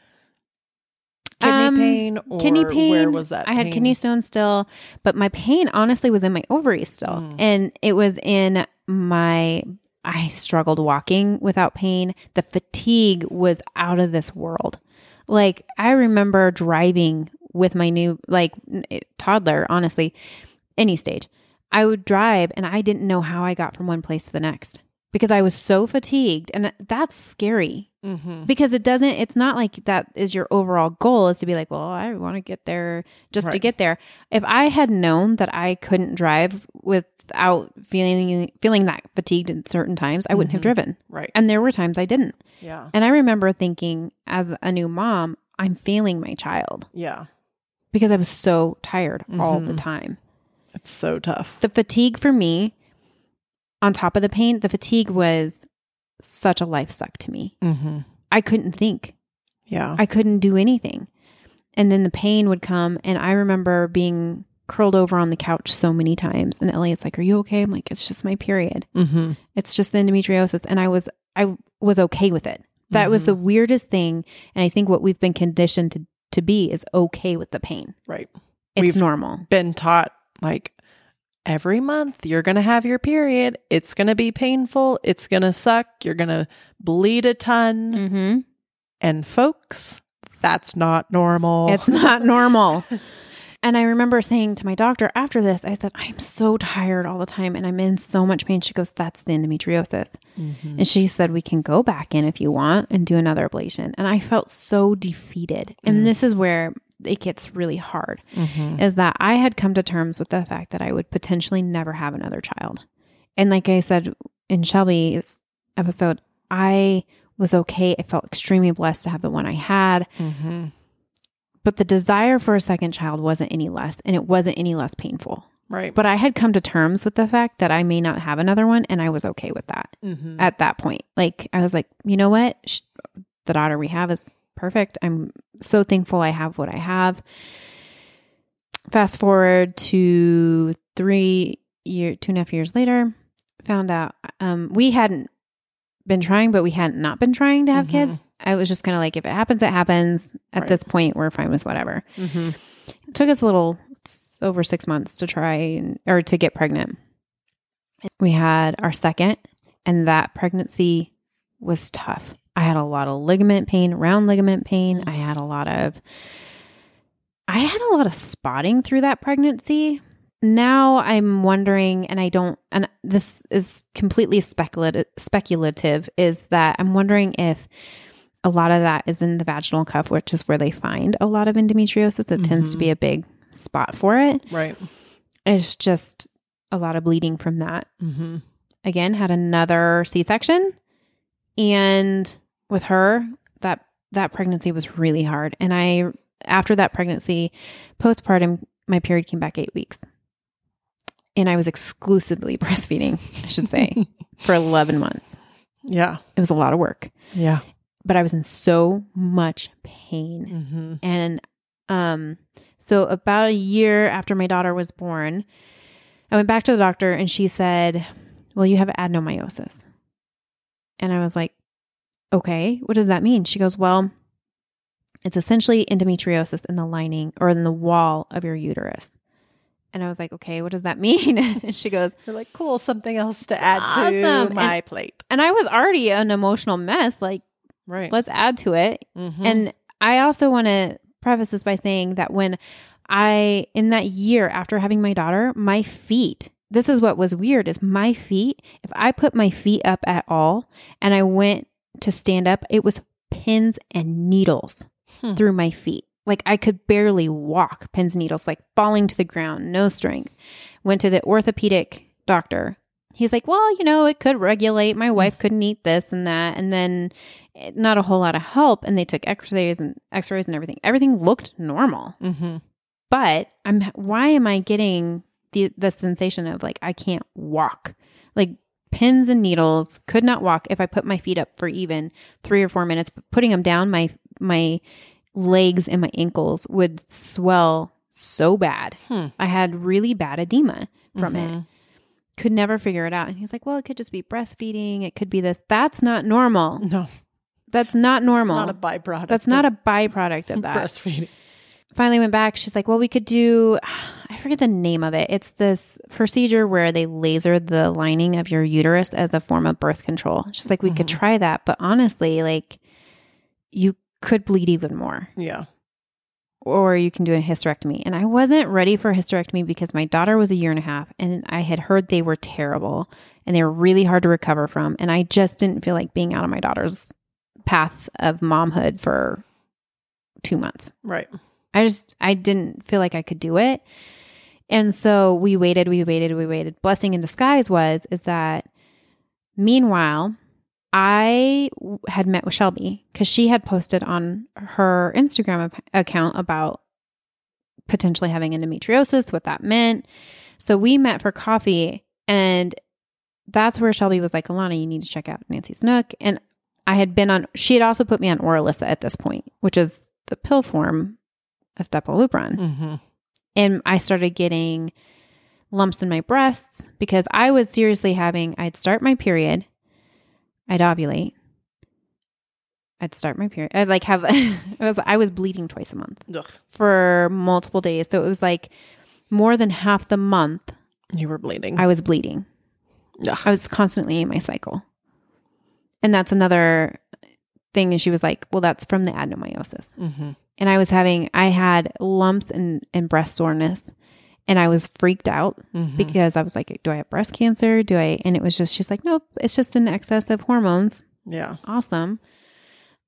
Speaker 2: kidney
Speaker 1: Um,
Speaker 2: pain or
Speaker 1: kidney pain.
Speaker 2: where was that?
Speaker 1: I had kidney stones still, but my pain honestly was in my ovaries still.
Speaker 2: Mm.
Speaker 1: And it was in my I struggled walking without pain. The fatigue was out of this world. Like I remember driving with my new like toddler, honestly, any stage. I would drive and I didn't know how I got from one place to the next because I was so fatigued and that's scary
Speaker 2: Mhm.
Speaker 1: because it doesn't it's not like that is your overall goal is to be like well i want to get there just to get there if i had known that i couldn't drive without feeling feeling that fatigued at certain times i wouldn't have
Speaker 2: Mhm.
Speaker 1: driven
Speaker 2: Right.
Speaker 1: and there were times i didn't
Speaker 2: Yeah.
Speaker 1: and i remember thinking as a new mom i'm failing my child
Speaker 2: Yeah.
Speaker 1: because i was so tired all the
Speaker 2: Mhm.
Speaker 1: time
Speaker 2: It's so tough.
Speaker 1: the fatigue for me on top of the pain the fatigue was such a life suck to me
Speaker 2: Mm-hmm.
Speaker 1: i couldn't think
Speaker 2: Yeah.
Speaker 1: I couldn't do anything. And then the pain would come. And I remember being curled over on the couch so many times. And Elliot's like, Are you okay? I'm like, It's just my period.
Speaker 2: mm-hmm.
Speaker 1: It's just the endometriosis. And I was, I was okay with it. That was
Speaker 2: Mhm.
Speaker 1: the weirdest thing. And I think what we've been conditioned to, to be is okay with the pain.
Speaker 2: Right.
Speaker 1: It's
Speaker 2: We've-
Speaker 1: normal.
Speaker 2: Been taught like every month you're going to have your period. It's going to be painful. It's going to suck. You're going to bleed a ton.
Speaker 1: Mm-hmm.
Speaker 2: And folks, that's not normal.
Speaker 1: It's not normal. And I remember saying to my doctor after this, I said, I'm so tired all the time and I'm in so much pain. She goes, That's the endometriosis.
Speaker 2: Mhm.
Speaker 1: And she said, We can go back in if you want and do another ablation. And I felt so defeated. And
Speaker 2: Mm.
Speaker 1: this is where it gets really hard
Speaker 2: Mhm.
Speaker 1: is that I had come to terms with the fact that I would potentially never have another child. And like I said in Shelby's episode, I was okay. I felt extremely blessed to have the one I had.
Speaker 2: Mhm.
Speaker 1: But the desire for a second child wasn't any less, and it wasn't any less painful.
Speaker 2: Right.
Speaker 1: But I had come to terms with the fact that I may not have another one, and I was okay with that
Speaker 2: Mhm.
Speaker 1: at that point. Like, I was like, you know what? The daughter we have is perfect. I'm so thankful I have what I have. Fast forward to three year, two and a half years later, found out um, we hadn't been trying, but we hadn't not been trying to have
Speaker 2: Mhm.
Speaker 1: kids. I was just kind of like, if it happens, it happens. At
Speaker 2: Right.
Speaker 1: this point, we're fine with whatever.
Speaker 2: Mm-hmm.
Speaker 1: It took us a little over six months to try and, or to get pregnant. We had our second, and that pregnancy was tough. I had a lot of ligament pain, round ligament pain. I had a lot of, I had a lot of spotting through that pregnancy. Now I'm wondering, and I don't, and this is completely speculative. Speculative is that I'm wondering if a lot of that is in the vaginal cuff, which is where they find a lot of endometriosis. It tends to be a big spot for it.
Speaker 2: Right.
Speaker 1: It's just a lot of bleeding from that.
Speaker 2: Mhm.
Speaker 1: Again, had another C-section, and with her, that that pregnancy was really hard. And I, after that pregnancy, postpartum, my period came back eight weeks, and I was exclusively breastfeeding. I should say for eleven months.
Speaker 2: Yeah.
Speaker 1: It was a lot of work,
Speaker 2: Yeah.
Speaker 1: but I was in so much pain.
Speaker 2: Mhm.
Speaker 1: And um, so about a year after my daughter was born, I went back to the doctor and she said, Well, you have adenomyosis. And I was like, Okay, what does that mean? She goes, Well, it's essentially endometriosis in the lining or in the wall of your uterus. And I was like, Okay, what does that mean? and she goes,
Speaker 2: You're like, cool, something else to add
Speaker 1: awesome.
Speaker 2: to my plate.
Speaker 1: And I was already an emotional mess. Like,
Speaker 2: Right.
Speaker 1: let's add to it.
Speaker 2: Mhm.
Speaker 1: And I also want to preface this by saying that when I, in that year after having my daughter, my feet, this is what was weird is my feet, if I put my feet up at all and I went to stand up, it was pins and needles
Speaker 2: Hmm.
Speaker 1: through my feet. Like I could barely walk, pins and needles, like falling to the ground, no strength. Went to the orthopedic doctor. He's like, well, you know, it could regulate. My wife couldn't eat this and that. And then eh, not a whole lot of help. And they took x-rays and x-rays and everything. Everything looked normal.
Speaker 2: Mhm.
Speaker 1: But I'm why am I getting the the sensation of like I can't walk? Pins and needles, could not walk if I put my feet up for even 3 or 4 minutes, but putting them down my my legs and my ankles would swell so bad.
Speaker 2: Hmm.
Speaker 1: I had really bad edema from it
Speaker 2: Mhm.
Speaker 1: could never figure it out. And he's like, well, it could just be breastfeeding. It could be this. That's not normal.
Speaker 2: No,
Speaker 1: That's not normal.
Speaker 2: it's not a byproduct.
Speaker 1: That's not a byproduct of that.
Speaker 2: breastfeeding.
Speaker 1: Finally went back. She's like, well, we could do, I forget the name of it. It's this procedure where they laser the lining of your uterus as a form of birth control. She's like, we could
Speaker 2: Mhm.
Speaker 1: try that. But honestly, like, you could bleed even more.
Speaker 2: Yeah.
Speaker 1: or you can do a hysterectomy. And I wasn't ready for a hysterectomy because my daughter was a year and a half and I had heard they were terrible and they were really hard to recover from. And I just didn't feel like being out of my daughter's path of momhood for two months.
Speaker 2: Right.
Speaker 1: I just, I didn't feel like I could do it. And so we waited, we waited, we waited. Blessing in disguise was, is that meanwhile, I had met with Shelby because she had posted on her Instagram account about potentially having endometriosis, what that meant. So we met for coffee, and that's where Shelby was like, Alanna, you need to check out Nancy's Nook. And I had been on, she had also put me on Orilissa at this point, which is the pill form of Depolupron.
Speaker 2: Mm-hmm.
Speaker 1: And I started getting lumps in my breasts because I was seriously having, I'd start my period, I'd ovulate, I'd start my period. I'd like have it was I was bleeding twice a month
Speaker 2: Ugh.
Speaker 1: for multiple days. So it was like more than half the month
Speaker 2: You were bleeding.
Speaker 1: I was bleeding.
Speaker 2: Ugh.
Speaker 1: I was constantly in my cycle. And that's another thing. And she was like, well, that's from the adenomyosis.
Speaker 2: mm-hmm.
Speaker 1: And I was having, I had lumps and, and breast soreness. And I was freaked out
Speaker 2: Mm-hmm.
Speaker 1: because I was like, do I have breast cancer? Do I? And it was just, she's like, nope, it's just an excess of hormones.
Speaker 2: yeah.
Speaker 1: Awesome.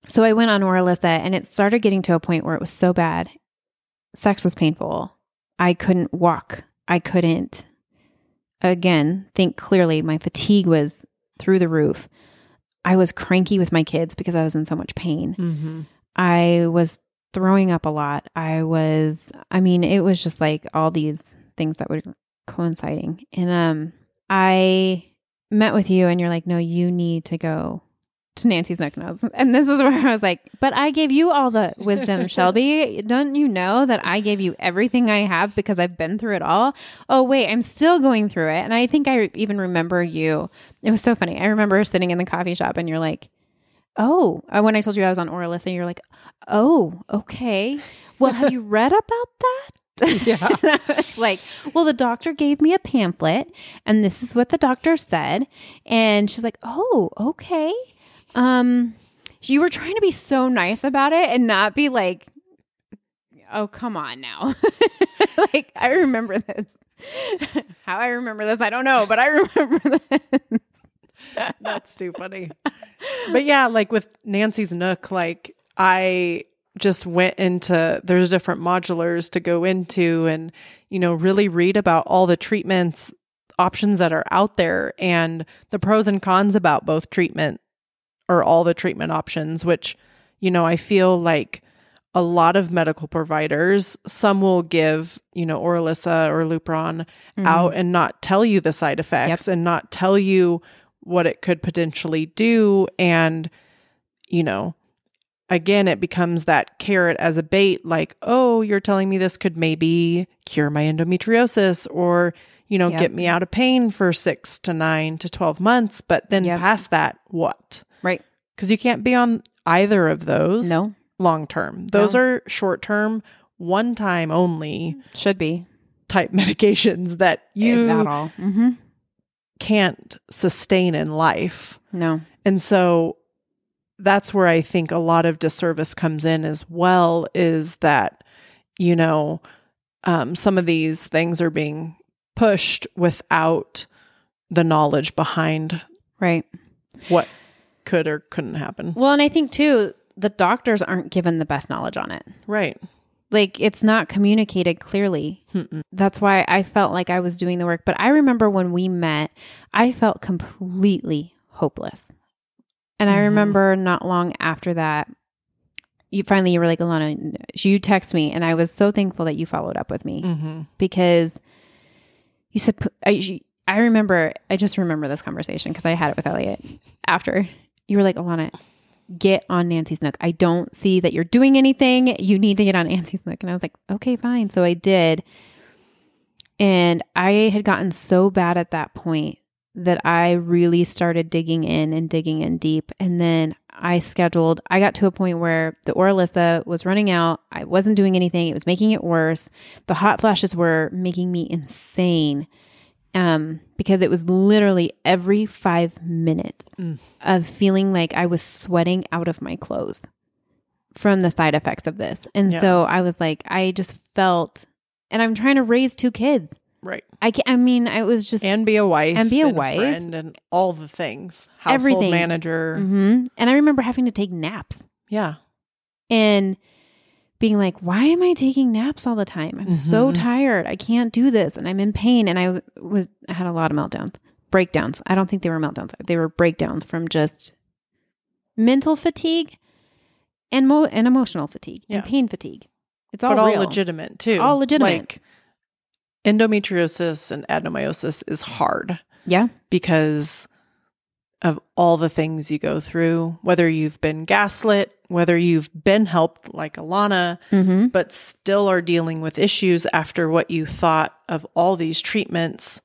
Speaker 1: So I went on Orilissa and it started getting to a point where it was so bad. Sex was painful. I couldn't walk. I couldn't, again, think clearly. My fatigue was through the roof. I was cranky with my kids because I was in so much pain.
Speaker 2: Mm-hmm.
Speaker 1: I was throwing up a lot. I was, I mean, it was just like all these things that were coinciding. And um, I met with you, and you're like, no, you need to go to Nancy's Nook Nose. And this is where I was like, but I gave you all the wisdom, Shelby. Don't you know that I gave you everything I have because I've been through it all? Oh, wait, I'm still going through it. And I think I even remember you. It was so funny. I remember sitting in the coffee shop, and you're like, Oh, uh, when I told you I was on Orilissa, you're like, oh, okay. Well, have you read about that?
Speaker 2: Yeah.
Speaker 1: it's like, well, the doctor gave me a pamphlet, and this is what the doctor said. And she's like, oh, okay. Um, you were trying to be so nice about it and not be like, oh, come on now. like, I remember this. How I remember this, I don't know, but I remember this.
Speaker 2: That's too funny. But yeah, like with Nancy's Nook, like I just went into there's different modulars to go into and you know really read about all the treatments options that are out there and the pros and cons about both treatment or all the treatment options which you know I feel like a lot of medical providers some will give you know Orilissa or Lupron mm-hmm. out and not tell you the side effects and not tell you what it could potentially do. And you know again it becomes that carrot as a bait like oh you're telling me this could maybe cure my endometriosis or you know
Speaker 1: Yep.
Speaker 2: get me out of pain for 6 to 9 to 12 months but then
Speaker 1: Yep.
Speaker 2: past that what
Speaker 1: Right.
Speaker 2: cuz you can't be on either of those
Speaker 1: No,
Speaker 2: long term those
Speaker 1: No.
Speaker 2: are short term one time only
Speaker 1: should be.
Speaker 2: type medications that
Speaker 1: You, at all. Mm-hmm.
Speaker 2: can't sustain in life
Speaker 1: No.
Speaker 2: And so that's where I think a lot of disservice comes in as well is that, you know, um, some of these things are being pushed without the knowledge behind
Speaker 1: Right.
Speaker 2: what could or couldn't happen.
Speaker 1: Well, and I think too, the doctors aren't given the best knowledge on it.
Speaker 2: Right.
Speaker 1: Like it's not communicated clearly.
Speaker 2: Mm-mm.
Speaker 1: That's why I felt like I was doing the work. But I remember when we met, I felt completely hopeless. And I
Speaker 2: Mhm.
Speaker 1: remember not long after that, you finally you were like, Alanna, you text me, and I was so thankful that you followed up with me
Speaker 2: Mm-hmm.
Speaker 1: because you said I, I remember I just remember this conversation because I had it with Elliot after. You were like Alanna get on Nancy's Nook. I don't see that you're doing anything. You need to get on Nancy's Nook. And I was like okay fine. So I did. And I had gotten so bad at that point that I really started digging in and digging in deep and then I scheduled I got to a point where the Orilissa was running out I wasn't doing anything it was making it worse the hot flashes were making me insane um, because it was literally every five minutes
Speaker 2: Mm.
Speaker 1: of feeling like I was sweating out of my clothes from the side effects of this. And
Speaker 2: Yeah.
Speaker 1: so I was like, I just felt, and I'm trying to raise two kids.
Speaker 2: Right.
Speaker 1: I, can, I mean, I was just,
Speaker 2: And be a wife.
Speaker 1: And be a wife.
Speaker 2: friend and all the things. Household
Speaker 1: Everything.
Speaker 2: manager.
Speaker 1: Mhm. and I remember having to take naps
Speaker 2: Yeah.
Speaker 1: and being like, why am I taking naps all the time? I'm so
Speaker 2: Mhm.
Speaker 1: tired. I can't do this. And I'm in pain. And I was, I had a lot of meltdowns, breakdowns. I don't think they were meltdowns. They were breakdowns from just mental fatigue and mo- and emotional fatigue
Speaker 2: Yeah.
Speaker 1: and pain fatigue. It's all
Speaker 2: but all legitimate too.
Speaker 1: All legitimate.
Speaker 2: Like endometriosis and adenomyosis is hard.
Speaker 1: Yeah.
Speaker 2: because of all the things you go through, whether you've been gaslit, whether you've been helped like Alanna,
Speaker 1: Mm-hmm.
Speaker 2: but still are dealing with issues after what you thought of all these treatments.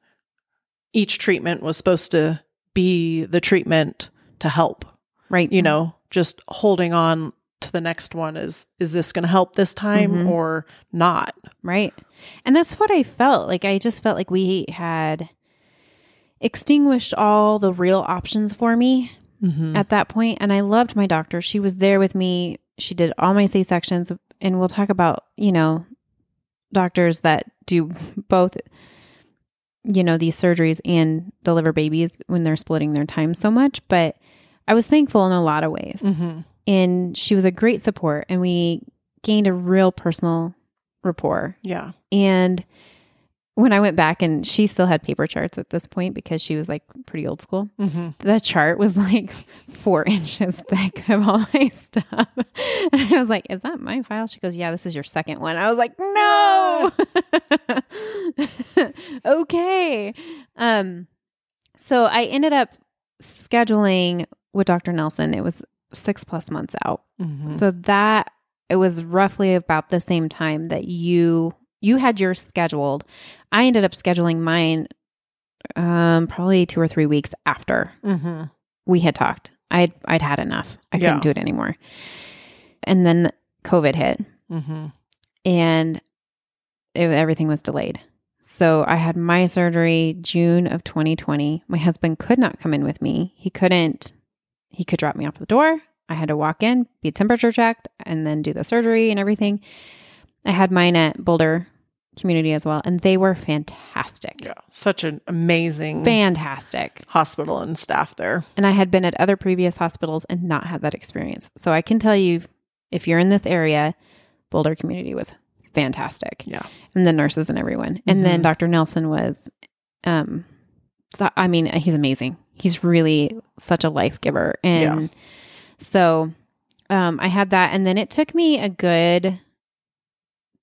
Speaker 2: Each treatment was supposed to be the treatment to help,
Speaker 1: Right.
Speaker 2: you know, just holding on to the next one is is this going to help this time
Speaker 1: Mhm.
Speaker 2: or not?
Speaker 1: Right. And that's what I felt. Like I just felt like we had extinguished all the real options for me
Speaker 2: Mm-hmm.
Speaker 1: at that point and I loved my doctor. She was there with me. She did all my C-sections and we'll talk about, you know, doctors that do both you know, these surgeries and deliver babies when they're splitting their time so much, but I was thankful in a lot of ways.
Speaker 2: Mm-hmm.
Speaker 1: And she was a great support and we gained a real personal rapport.
Speaker 2: Yeah.
Speaker 1: And when I went back and she still had paper charts at this point because she was like pretty old school.
Speaker 2: Mm-hmm.
Speaker 1: The chart was like four inches thick of all my stuff. And I was like, Is that my file? She goes, Yeah, this is your second one. I was like, No. okay. Um, so I ended up scheduling with Dr. Nelson. It was six plus months out.
Speaker 2: Mm-hmm.
Speaker 1: So that it was roughly about the same time that you you had yours scheduled. I ended up scheduling mine um probably 2 or 3 weeks after
Speaker 2: mm-hmm.
Speaker 1: we had talked. I'd I'd had enough. I couldn't do it anymore. And then COVID hit
Speaker 2: Mm-hmm.
Speaker 1: and it, everything was delayed. So I had my surgery June of 2020. My husband could not come in with me. He couldn't. He could drop me off the door. I had to walk in, be temperature checked, and then do the surgery and everything. I had mine at Boulder Community as well, and they were fantastic.
Speaker 2: Yeah. Such an amazing
Speaker 1: Fantastic.
Speaker 2: hospital and staff there.
Speaker 1: And I had been at other previous hospitals and not had that experience. So I can tell you, if you're in this area, Boulder Community was fantastic.
Speaker 2: Yeah.
Speaker 1: and the nurses and everyone. And then
Speaker 2: Mhm.
Speaker 1: Dr. Nelson was, um, I mean, he's amazing. He's really such a life giver. And so, um, I had that. And then it took me a good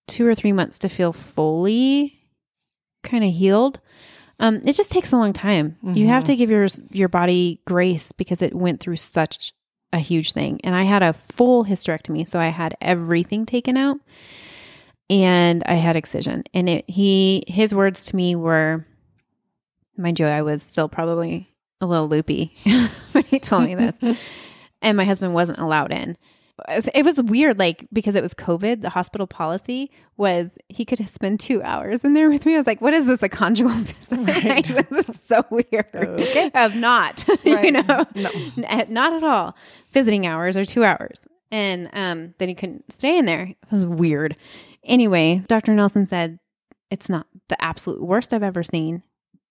Speaker 1: two or three months to feel fully kind of healed. Um, it just takes a long time. You have
Speaker 2: Mhm.
Speaker 1: to give your your body grace because it went through such a huge thing. And I had a full hysterectomy, so I had everything taken out and I had excision. And it he his words to me were mind you, I was still probably a little loopy when he told me this. and my husband wasn't allowed in. It was weird, like because it was COVID. The hospital policy was he could spend two hours in there with me. I was like, "What is this? A conjugal visit?
Speaker 2: Right.
Speaker 1: this is so weird."
Speaker 2: Okay.
Speaker 1: of not, you know,
Speaker 2: No.
Speaker 1: N- not at all. Visiting hours or two hours, and um, then he couldn't stay in there. It was weird. Anyway, Dr. Nelson said it's not the absolute worst I've ever seen,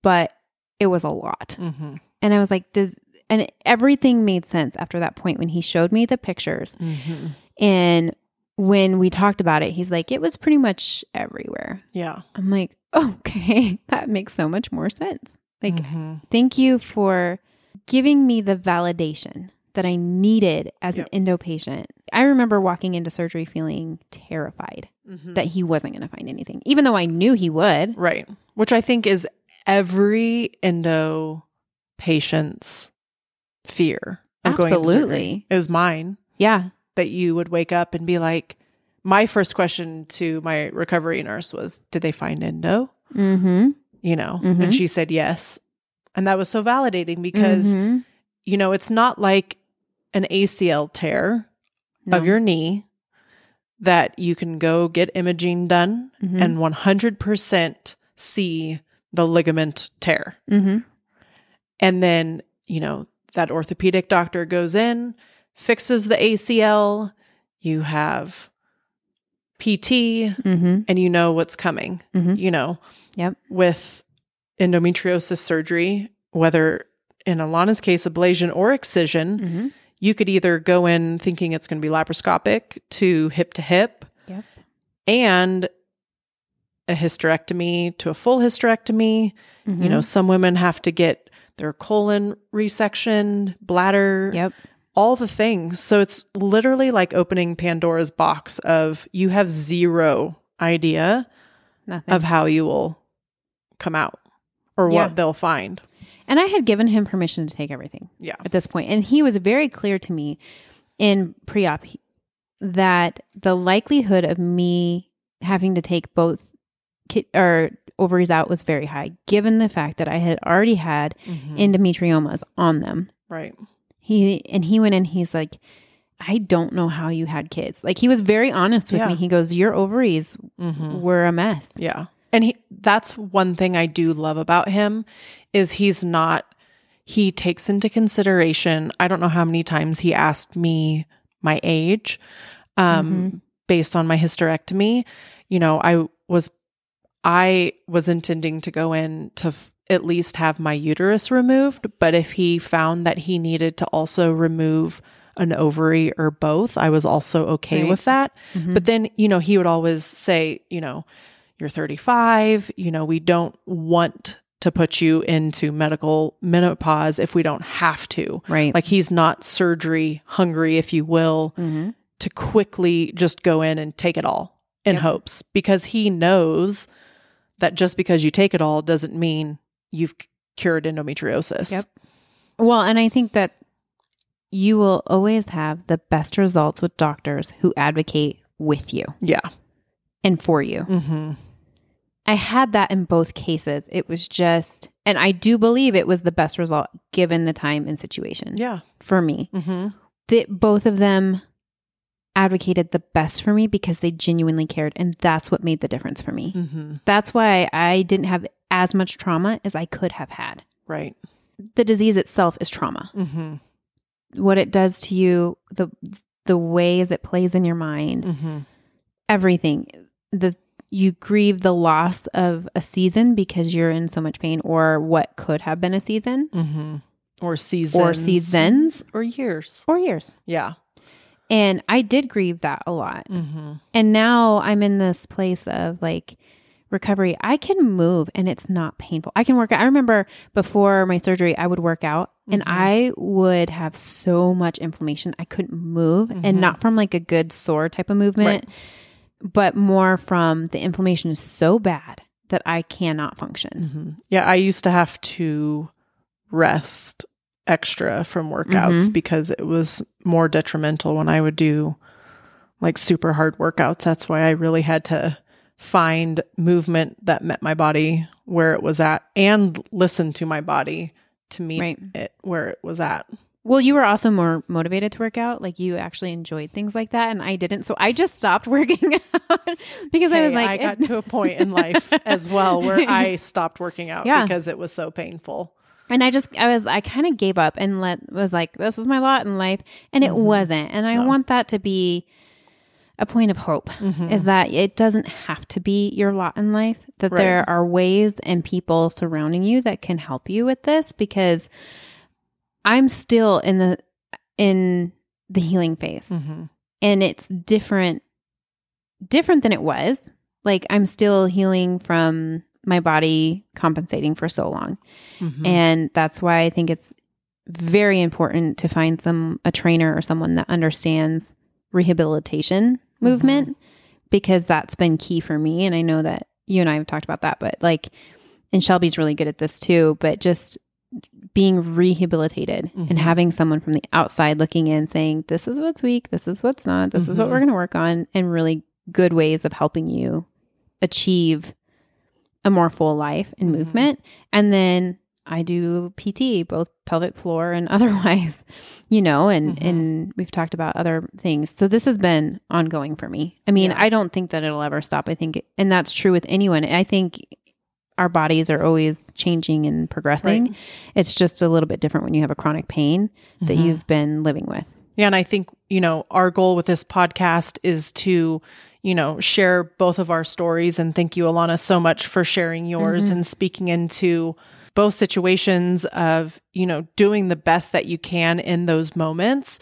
Speaker 1: but it was a lot.
Speaker 2: Mm-hmm.
Speaker 1: And I was like, does and everything made sense after that point when he showed me the pictures.
Speaker 2: Mm-hmm.
Speaker 1: And when we talked about it, he's like, it was pretty much everywhere.
Speaker 2: Yeah.
Speaker 1: I'm like, okay, that makes so much more sense. Like,
Speaker 2: Mhm.
Speaker 1: thank you for giving me the validation that I needed as
Speaker 2: Yep.
Speaker 1: an endo patient. I remember walking into surgery feeling terrified
Speaker 2: Mhm.
Speaker 1: that he wasn't going to find anything, even though I knew he would.
Speaker 2: Right. Which I think is every endo patient's fear of going.
Speaker 1: Absolutely.
Speaker 2: It was mine
Speaker 1: Yeah.
Speaker 2: that you would wake up and be like, my first question to my recovery nurse was, Did they find endo?
Speaker 1: Mm-hmm.
Speaker 2: You know,
Speaker 1: Mhm.
Speaker 2: and she said yes. And that was so validating because,
Speaker 1: Mhm.
Speaker 2: you know, it's not like an ACL tear
Speaker 1: No.
Speaker 2: of your knee that you can go get imaging done
Speaker 1: Mhm.
Speaker 2: and 100% see the ligament tear.
Speaker 1: Mhm.
Speaker 2: And then, you know, that orthopedic doctor goes in, fixes the ACL, you have PT,
Speaker 1: Mhm.
Speaker 2: and you know what's coming.
Speaker 1: Mhm.
Speaker 2: You know,
Speaker 1: Yep.
Speaker 2: with endometriosis surgery, whether in Alanna's case, ablation or excision,
Speaker 1: Mhm.
Speaker 2: you could either go in thinking it's going to be laparoscopic to hip to hip
Speaker 1: Yep.
Speaker 2: and a hysterectomy to a full hysterectomy. You know, some women have to get their colon resection, bladder,
Speaker 1: Yep.
Speaker 2: all the things. So it's literally like opening Pandora's box of you have zero idea
Speaker 1: Nothing.
Speaker 2: of how you will come out or
Speaker 1: Yeah.
Speaker 2: what they'll find.
Speaker 1: and I had given him permission to take everything.
Speaker 2: Yeah.
Speaker 1: at this point. And he was very clear to me in pre op that the likelihood of me having to take both ki- or ovaries out was very high, given the fact that I had already had
Speaker 2: Mhm.
Speaker 1: endometriomas on them.
Speaker 2: right.
Speaker 1: He and he went in. He's like, I don't know how you had kids. Like he was very honest with
Speaker 2: Yeah.
Speaker 1: me. He goes, Your ovaries
Speaker 2: Mm-hmm.
Speaker 1: were a mess.
Speaker 2: Yeah. And he that's one thing I do love about him is he's not he takes into consideration I don't know how many times he asked me my age um
Speaker 1: Mm-hmm.
Speaker 2: based on my hysterectomy. You know, I was I was intending to go in to f- at least have my uterus removed, but if he found that he needed to also remove an ovary or both, I was also okay
Speaker 1: Right.
Speaker 2: with that.
Speaker 1: Mhm.
Speaker 2: But then, you know, he would always say, you know, you're 35, you know, we don't want to put you into medical menopause if we don't have to.
Speaker 1: right.
Speaker 2: Like he's not surgery hungry, if you will,
Speaker 1: Mhm.
Speaker 2: to quickly just go in and take it all in
Speaker 1: Yep.
Speaker 2: hopes because he knows that just because you take it all doesn't mean you've cured endometriosis.
Speaker 1: Yep. Well, and I think that you will always have the best results with doctors who advocate with you
Speaker 2: Yeah.
Speaker 1: and for you.
Speaker 2: hmm
Speaker 1: I had that in both cases. It was just, and I do believe it was the best result given the time and situation
Speaker 2: Yeah.
Speaker 1: for me.
Speaker 2: hmm
Speaker 1: That both of them advocated the best for me because they genuinely cared. And that's what made the difference for me.
Speaker 2: hmm
Speaker 1: That's why I didn't have as much trauma as I could have had.
Speaker 2: Right.
Speaker 1: The disease itself is trauma.
Speaker 2: hmm
Speaker 1: What it does to you, the the ways it plays in your mind,
Speaker 2: hmm
Speaker 1: everything. The you grieve the loss of a season because you're in so much pain or what could have been a season
Speaker 2: hmm Or seasons.
Speaker 1: or seasons
Speaker 2: Or years.
Speaker 1: or years.
Speaker 2: Yeah.
Speaker 1: And I did grieve that a lot.
Speaker 2: hmm
Speaker 1: And now I'm in this place of like recovery. I can move and it's not painful. I can work out. I remember before my surgery, I would work out and
Speaker 2: Mhm.
Speaker 1: I would have so much inflammation. I couldn't move
Speaker 2: Mhm.
Speaker 1: and not from like a good sore type of movement, but more from the inflammation is so bad that I cannot function.
Speaker 2: hmm Yeah. I used to have to rest extra from workouts
Speaker 1: Mhm.
Speaker 2: because it was more detrimental when I would do like super hard workouts. That's why I really had to find movement that met my body where it was at and listen to my body to meet
Speaker 1: Right.
Speaker 2: it where it was at.
Speaker 1: Well, you were also more motivated to work out. Like you actually enjoyed things like that, and I didn't. So I just stopped working out because I was like,
Speaker 2: I got to a point in life as well where I stopped working out
Speaker 1: Yeah.
Speaker 2: because it was so painful.
Speaker 1: And I just, I was, I kind of gave up and let was like, this is my lot in life, and it
Speaker 2: Mhm.
Speaker 1: wasn't. And I
Speaker 2: No.
Speaker 1: want that to be a point of hope.
Speaker 2: Mhm.
Speaker 1: Is that it doesn't have to be your lot in life. That
Speaker 2: Right.
Speaker 1: there are ways and people surrounding you that can help you with this because I'm still in the in the healing phase.
Speaker 2: Mhm.
Speaker 1: and it's different different than it was like i'm still healing from my body compensating for so long
Speaker 2: Mhm.
Speaker 1: and that's why i think it's very important to find some a trainer or someone that understands rehabilitation movement because that's been key for me and i know that you and i have talked about that but like and shelby's really good at this too but just being rehabilitated
Speaker 2: Mhm.
Speaker 1: and having someone from the outside looking in saying this is what's weak this is what's not this is what
Speaker 2: Mhm.
Speaker 1: we're going to work on and really good ways of helping you achieve a more full life and
Speaker 2: Mhm.
Speaker 1: movement and then i do pt both pelvic floor and otherwise you know and
Speaker 2: Mhm.
Speaker 1: and we've talked about other things so this has been ongoing for me i mean
Speaker 2: Yeah.
Speaker 1: i don't think that it'll ever stop i think and that's true with anyone i think our bodies are always changing and progressing
Speaker 2: Right.
Speaker 1: it's just a little bit different when you have a chronic pain that
Speaker 2: Mhm.
Speaker 1: you've been living with
Speaker 2: Yeah, and I think, you know, our goal with this podcast is to, you know, share both of our stories. And thank you, Alanna, so much for sharing yours
Speaker 1: Mhm.
Speaker 2: and speaking into both situations of, you know, doing the best that you can in those moments,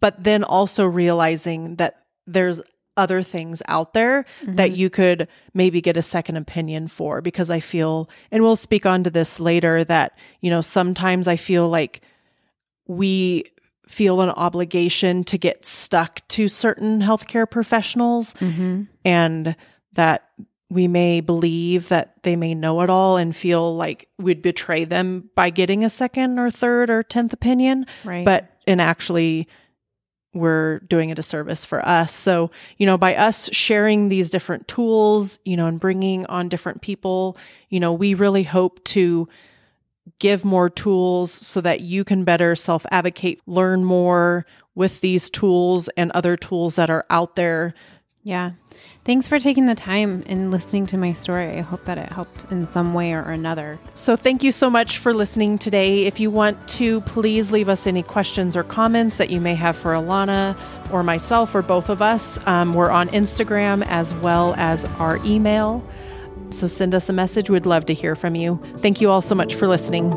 Speaker 2: but then also realizing that there's other things out there that you could maybe get a second opinion for because I feel and we'll speak on to this later that you know sometimes I feel like we feel an obligation to get stuck to certain healthcare professionals
Speaker 1: mm-hmm.
Speaker 2: and that we may believe that they may know it all and feel like we'd betray them by getting a second or third or 10th opinion
Speaker 1: right
Speaker 2: but and actually we're doing a disservice for us so you know by us sharing these different tools you know and bringing on different people you know we really hope to give more tools so that you can better self advocate, learn more with these tools and other tools that are out there.
Speaker 1: Yeah. Thanks for taking the time and listening to my story. I hope that it helped in some way or another.
Speaker 2: So, thank you so much for listening today. If you want to, please leave us any questions or comments that you may have for Alanna or myself or both of us. Um, we're on Instagram as well as our email. So send us a message. We'd love to hear from you. Thank you all so much for listening.